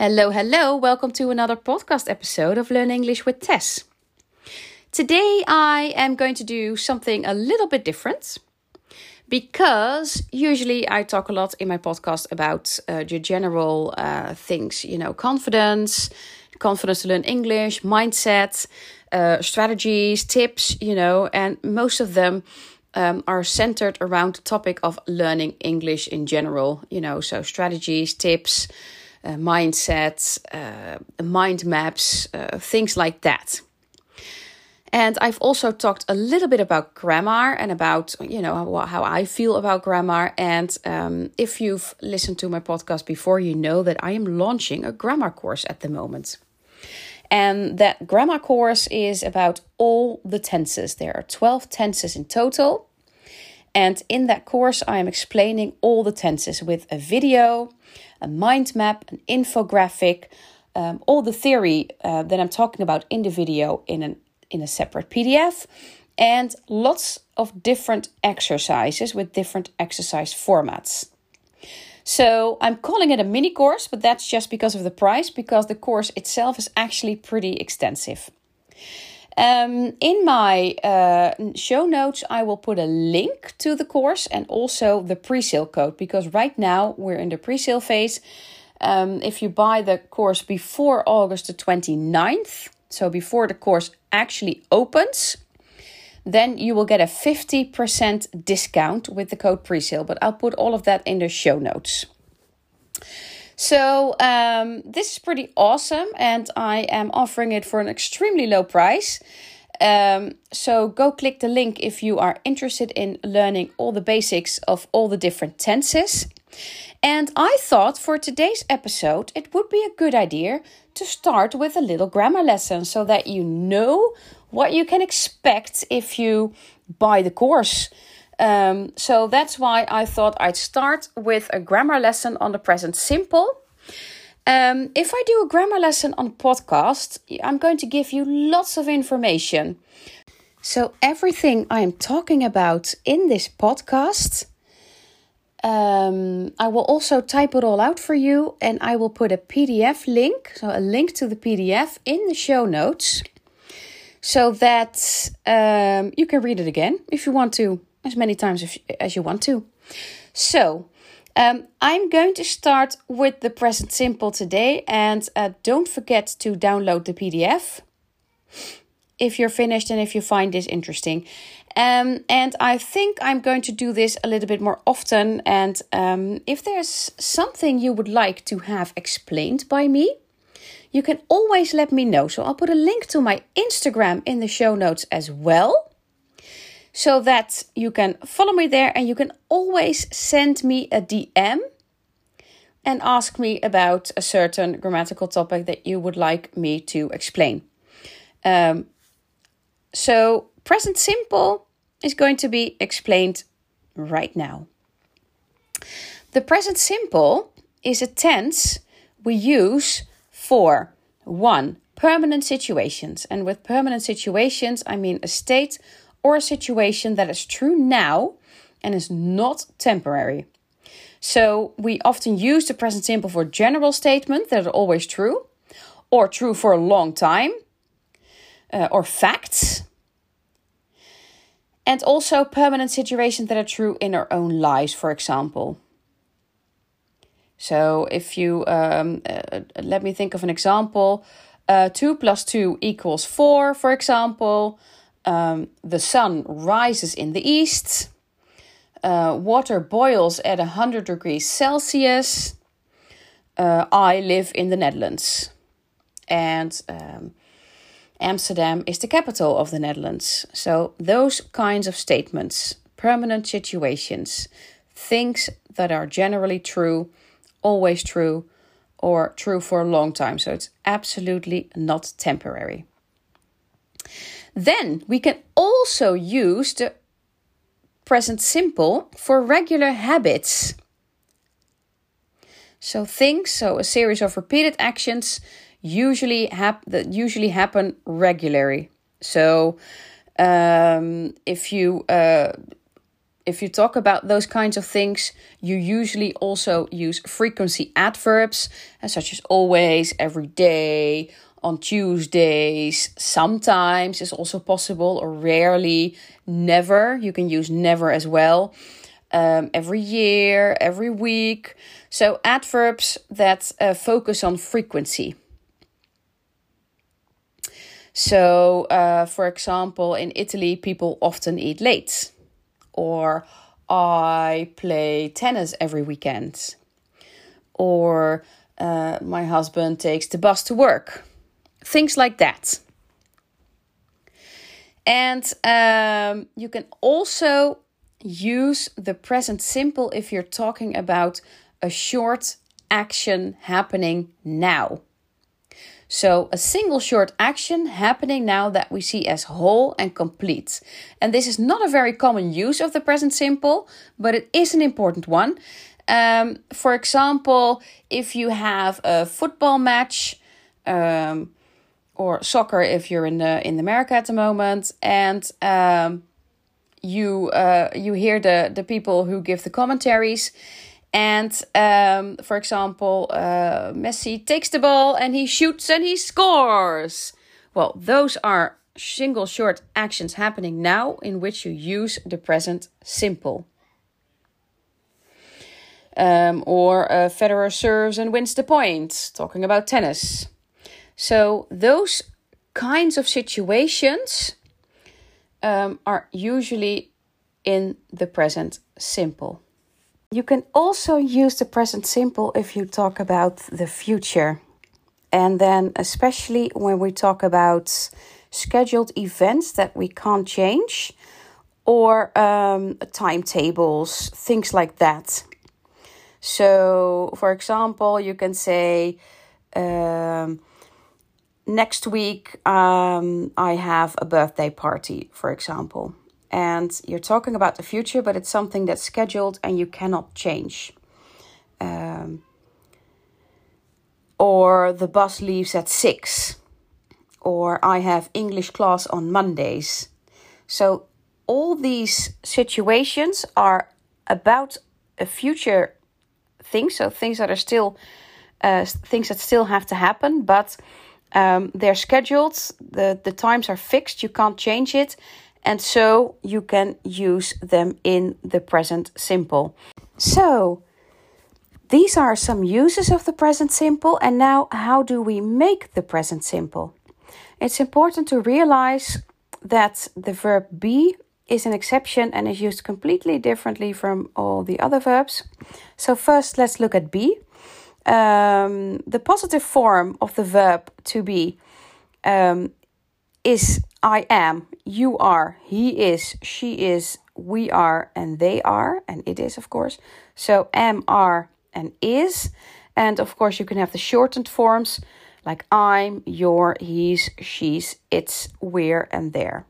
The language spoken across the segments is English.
Hello, hello. Welcome to another podcast episode of Learn English with Tess. Today I am going to do something a little bit different because usually I talk a lot in my podcast about uh, the general uh, things, you know, confidence, confidence to learn English, mindset, uh, strategies, tips, you know, and most of them um, are centered around the topic of learning English in general, you know, so strategies, tips uh, mindset, uh, mind maps, uh, things like that. And I've also talked a little bit about grammar and about, you know, how, I feel about grammar. And um, if you've listened to my podcast before, you know that I am launching a grammar course at the moment. And that grammar course is about all the tenses. There are 12 tenses in total. And in that course, I am explaining all the tenses with a video, a mind map, an infographic, um, all the theory uh, that I'm talking about in the video in an in a separate PDF, and lots of different exercises with different exercise formats. So I'm calling it a mini course, but that's just because of the price, because the course itself is actually pretty extensive. Um, in my uh, show notes, I will put a link to the course and also the pre sale code because right now we're in the pre sale phase. Um, if you buy the course before August the 29th, so before the course actually opens, then you will get a 50% discount with the code pre sale. But I'll put all of that in the show notes. So um, this is pretty awesome, and I am offering it for an extremely low price. Um, so go click the link if you are interested in learning all the basics of all the different tenses. And I thought for today's episode, it would be a good idea to start with a little grammar lesson so that you know what you can expect if you buy the course. Um, so that's why I thought I'd start with a grammar lesson on the present simple. Um, if I do a grammar lesson on podcast, I'm going to give you lots of information. So, everything I am talking about in this podcast, um, I will also type it all out for you and I will put a PDF link, so a link to the PDF in the show notes so that um, you can read it again if you want to as many times as, you want to. So, um, I'm going to start with the present simple today, and uh, don't forget to download the PDF if you're finished and if you find this interesting. Um, and I think I'm going to do this a little bit more often. And um, if there's something you would like to have explained by me, you can always let me know. So I'll put a link to my Instagram in the show notes as well so that you can follow me there and you can always send me a DM and ask me about a certain grammatical topic that you would like me to explain. Um, so, present simple is going to be explained right now. The present simple is a tense we use for one, permanent situations. And with permanent situations, I mean a state or a situation that is true now and is not temporary. So we often use the present simple for general statements that are always true, or true for a long time, uh, or facts, and also permanent situations that are true in our own lives, for example. So if you um, uh, let me think of an example, uh, two plus two equals four, for example um, the sun rises in the east, uh, water boils at 100 degrees Celsius. Uh, I live in the Netherlands. And um, Amsterdam is the capital of the Netherlands. So, those kinds of statements, permanent situations, things that are generally true, always true, or true for a long time. So, it's absolutely not temporary. Then we can also use the present simple for regular habits. So things, so a series of repeated actions usually hap- that usually happen regularly. So um, if you uh, if you talk about those kinds of things, you usually also use frequency adverbs, uh, such as always, every day, on Tuesdays, sometimes is also possible, or rarely, never. You can use never as well. Um, every year, every week. So, adverbs that uh, focus on frequency. So, uh, for example, in Italy, people often eat late, or I play tennis every weekend, or uh, my husband takes the bus to work things like that. And um, you can also use the present simple if you're talking about a short action happening now. So, a single short action happening now that we see as whole and complete. And this is not a very common use of the present simple, but it is an important one. Um, for example, if you have a football match, um, or soccer if you're in the in America at the moment, and um, you uh, you hear the the people who give the commentaries. And um, for example, uh, Messi takes the ball and he shoots and he scores. Well, those are single short actions happening now in which you use the present simple. Um, or uh, Federer serves and wins the point, talking about tennis. So, those kinds of situations um, are usually in the present simple. You can also use the present simple if you talk about the future. And then, especially when we talk about scheduled events that we can't change or um, timetables, things like that. So, for example, you can say, um, next week um, I have a birthday party, for example, and you're talking about the future, but it's something that's scheduled and you cannot change. Um, or the bus leaves at six, or I have English class on Mondays. So, all these situations are about a future thing, so things that are still uh, things that still have to happen, but um, they're scheduled, the, the times are fixed, you can't change it, and so you can use them in the present simple. So, these are some uses of the present simple, and now how do we make the present simple? It's important to realize that the verb be is an exception and is used completely differently from all the other verbs. So, first, let's look at be um, the positive form of the verb to be um, is I am, you are, he is, she is, we are, and they are, and it is, of course. So am, are, and is. And of course, you can have the shortened forms like I'm, you're, he's, she's, it's, we're, and they're.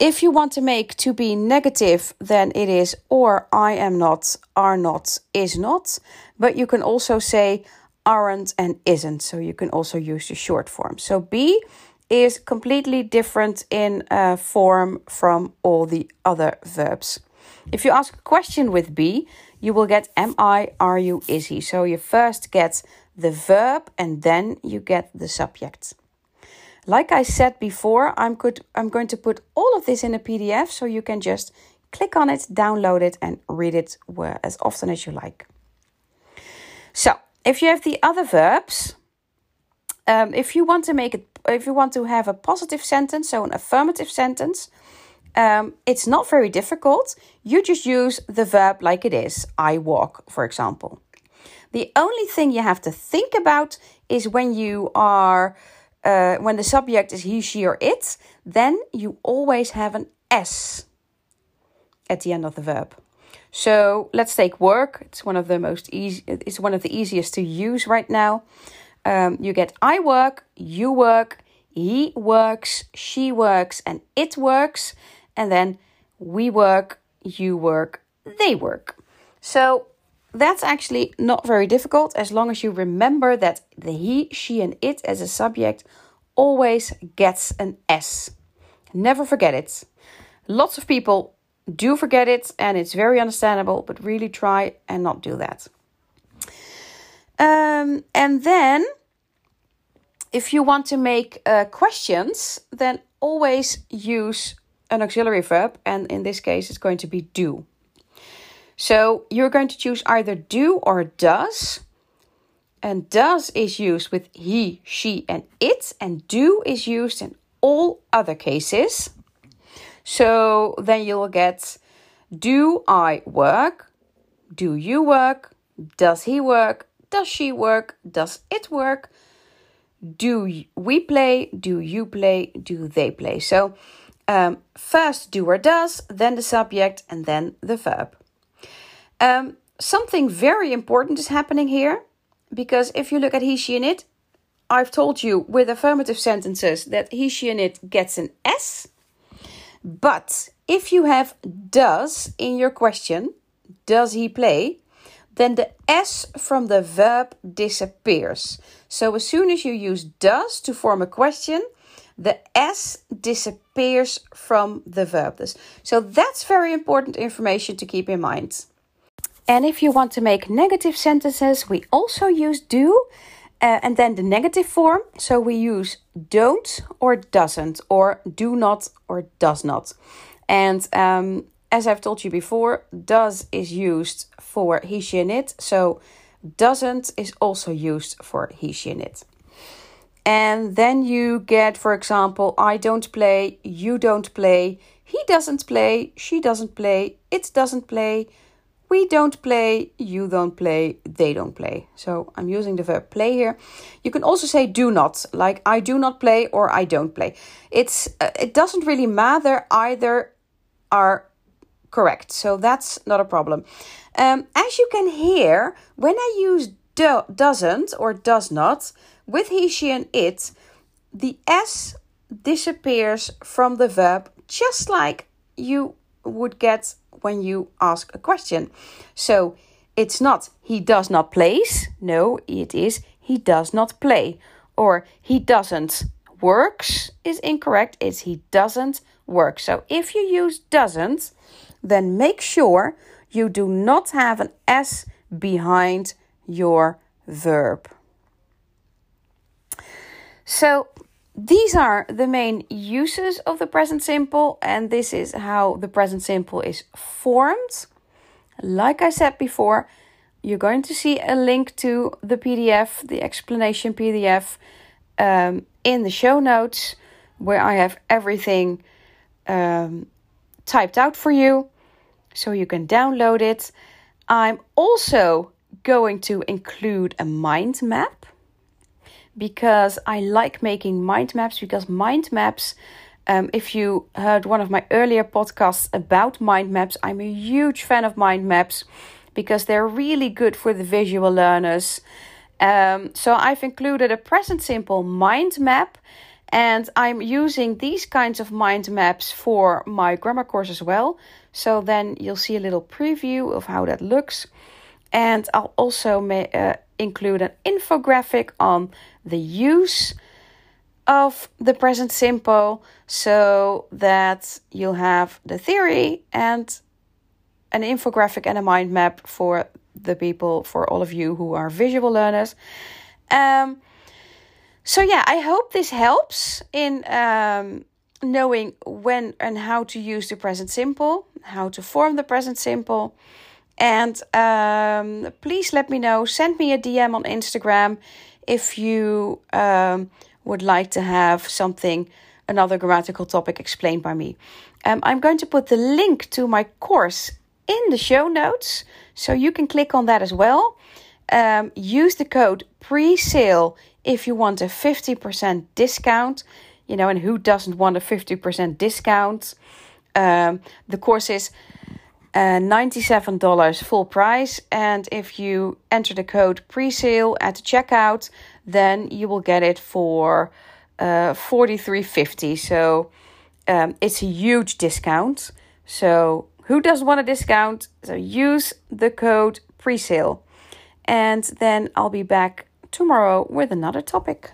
If you want to make to be negative, then it is or I am not, are not, is not. But you can also say aren't and isn't. So you can also use the short form. So be is completely different in uh, form from all the other verbs. If you ask a question with be, you will get am I, are you, is he. So you first get the verb and then you get the subject. Like I said before, I'm, good, I'm going to put all of this in a PDF so you can just click on it, download it, and read it as often as you like. So, if you have the other verbs, um, if you want to make it, if you want to have a positive sentence, so an affirmative sentence, um, it's not very difficult. You just use the verb like it is. I walk, for example. The only thing you have to think about is when you are uh, when the subject is he, she, or it, then you always have an S at the end of the verb. So let's take work. It's one of the most easy. It's one of the easiest to use right now. Um, you get I work, you work, he works, she works, and it works, and then we work, you work, they work. So that's actually not very difficult as long as you remember that the he, she, and it as a subject always gets an S. Never forget it. Lots of people do forget it, and it's very understandable, but really try and not do that. Um, and then, if you want to make uh, questions, then always use an auxiliary verb, and in this case, it's going to be do. So you're going to choose either do or does. And does is used with he, she, and it, and do is used in all other cases. So then you will get Do I work? Do you work? Does he work? Does she work? Does it work? Do we play? Do you play? Do they play? So um, first do or does, then the subject, and then the verb. Um, something very important is happening here because if you look at he, she, and it, I've told you with affirmative sentences that he, she, and it gets an S. But if you have does in your question, does he play? Then the S from the verb disappears. So as soon as you use does to form a question, the S disappears from the verb. So that's very important information to keep in mind. And if you want to make negative sentences, we also use do uh, and then the negative form. So we use don't or doesn't, or do not or does not. And um, as I've told you before, does is used for he, she, and it. So doesn't is also used for he, she, and it. And then you get, for example, I don't play, you don't play, he doesn't play, she doesn't play, it doesn't play, we don't play, you don't play, they don't play. So I'm using the verb play here. You can also say do not, like I do not play or I don't play. It's uh, it doesn't really matter either are correct. So that's not a problem. Um, as you can hear, when I use do, doesn't or does not with he, she, and it, the s disappears from the verb just like you would get when you ask a question. So it's not he does not plays. No, it is he does not play. Or he doesn't works is incorrect. It's he doesn't work. So if you use doesn't, then make sure you do not have an S behind your verb. So these are the main uses of the present simple, and this is how the present simple is formed. Like I said before, you're going to see a link to the PDF, the explanation PDF, um, in the show notes where I have everything um, typed out for you so you can download it. I'm also going to include a mind map because I like making mind maps because mind maps um, if you heard one of my earlier podcasts about mind maps, I'm a huge fan of mind maps because they're really good for the visual learners. Um, so I've included a present simple mind map, and I'm using these kinds of mind maps for my grammar course as well. So then you'll see a little preview of how that looks. And I'll also ma- uh, include an infographic on the use of the present simple so that you'll have the theory and an infographic and a mind map for the people, for all of you who are visual learners. Um, so, yeah, I hope this helps in um, knowing when and how to use the present simple, how to form the present simple. And um, please let me know, send me a DM on Instagram if you um, would like to have something, another grammatical topic explained by me. Um, I'm going to put the link to my course in the show notes, so you can click on that as well. Um, use the code pre-sale if you want a 50% discount. You know, and who doesn't want a 50% discount? Um, the course is uh, $97 full price. And if you enter the code pre sale at the checkout, then you will get it for uh, $43.50. So um, it's a huge discount. So who doesn't want a discount? So use the code pre sale. And then I'll be back tomorrow with another topic.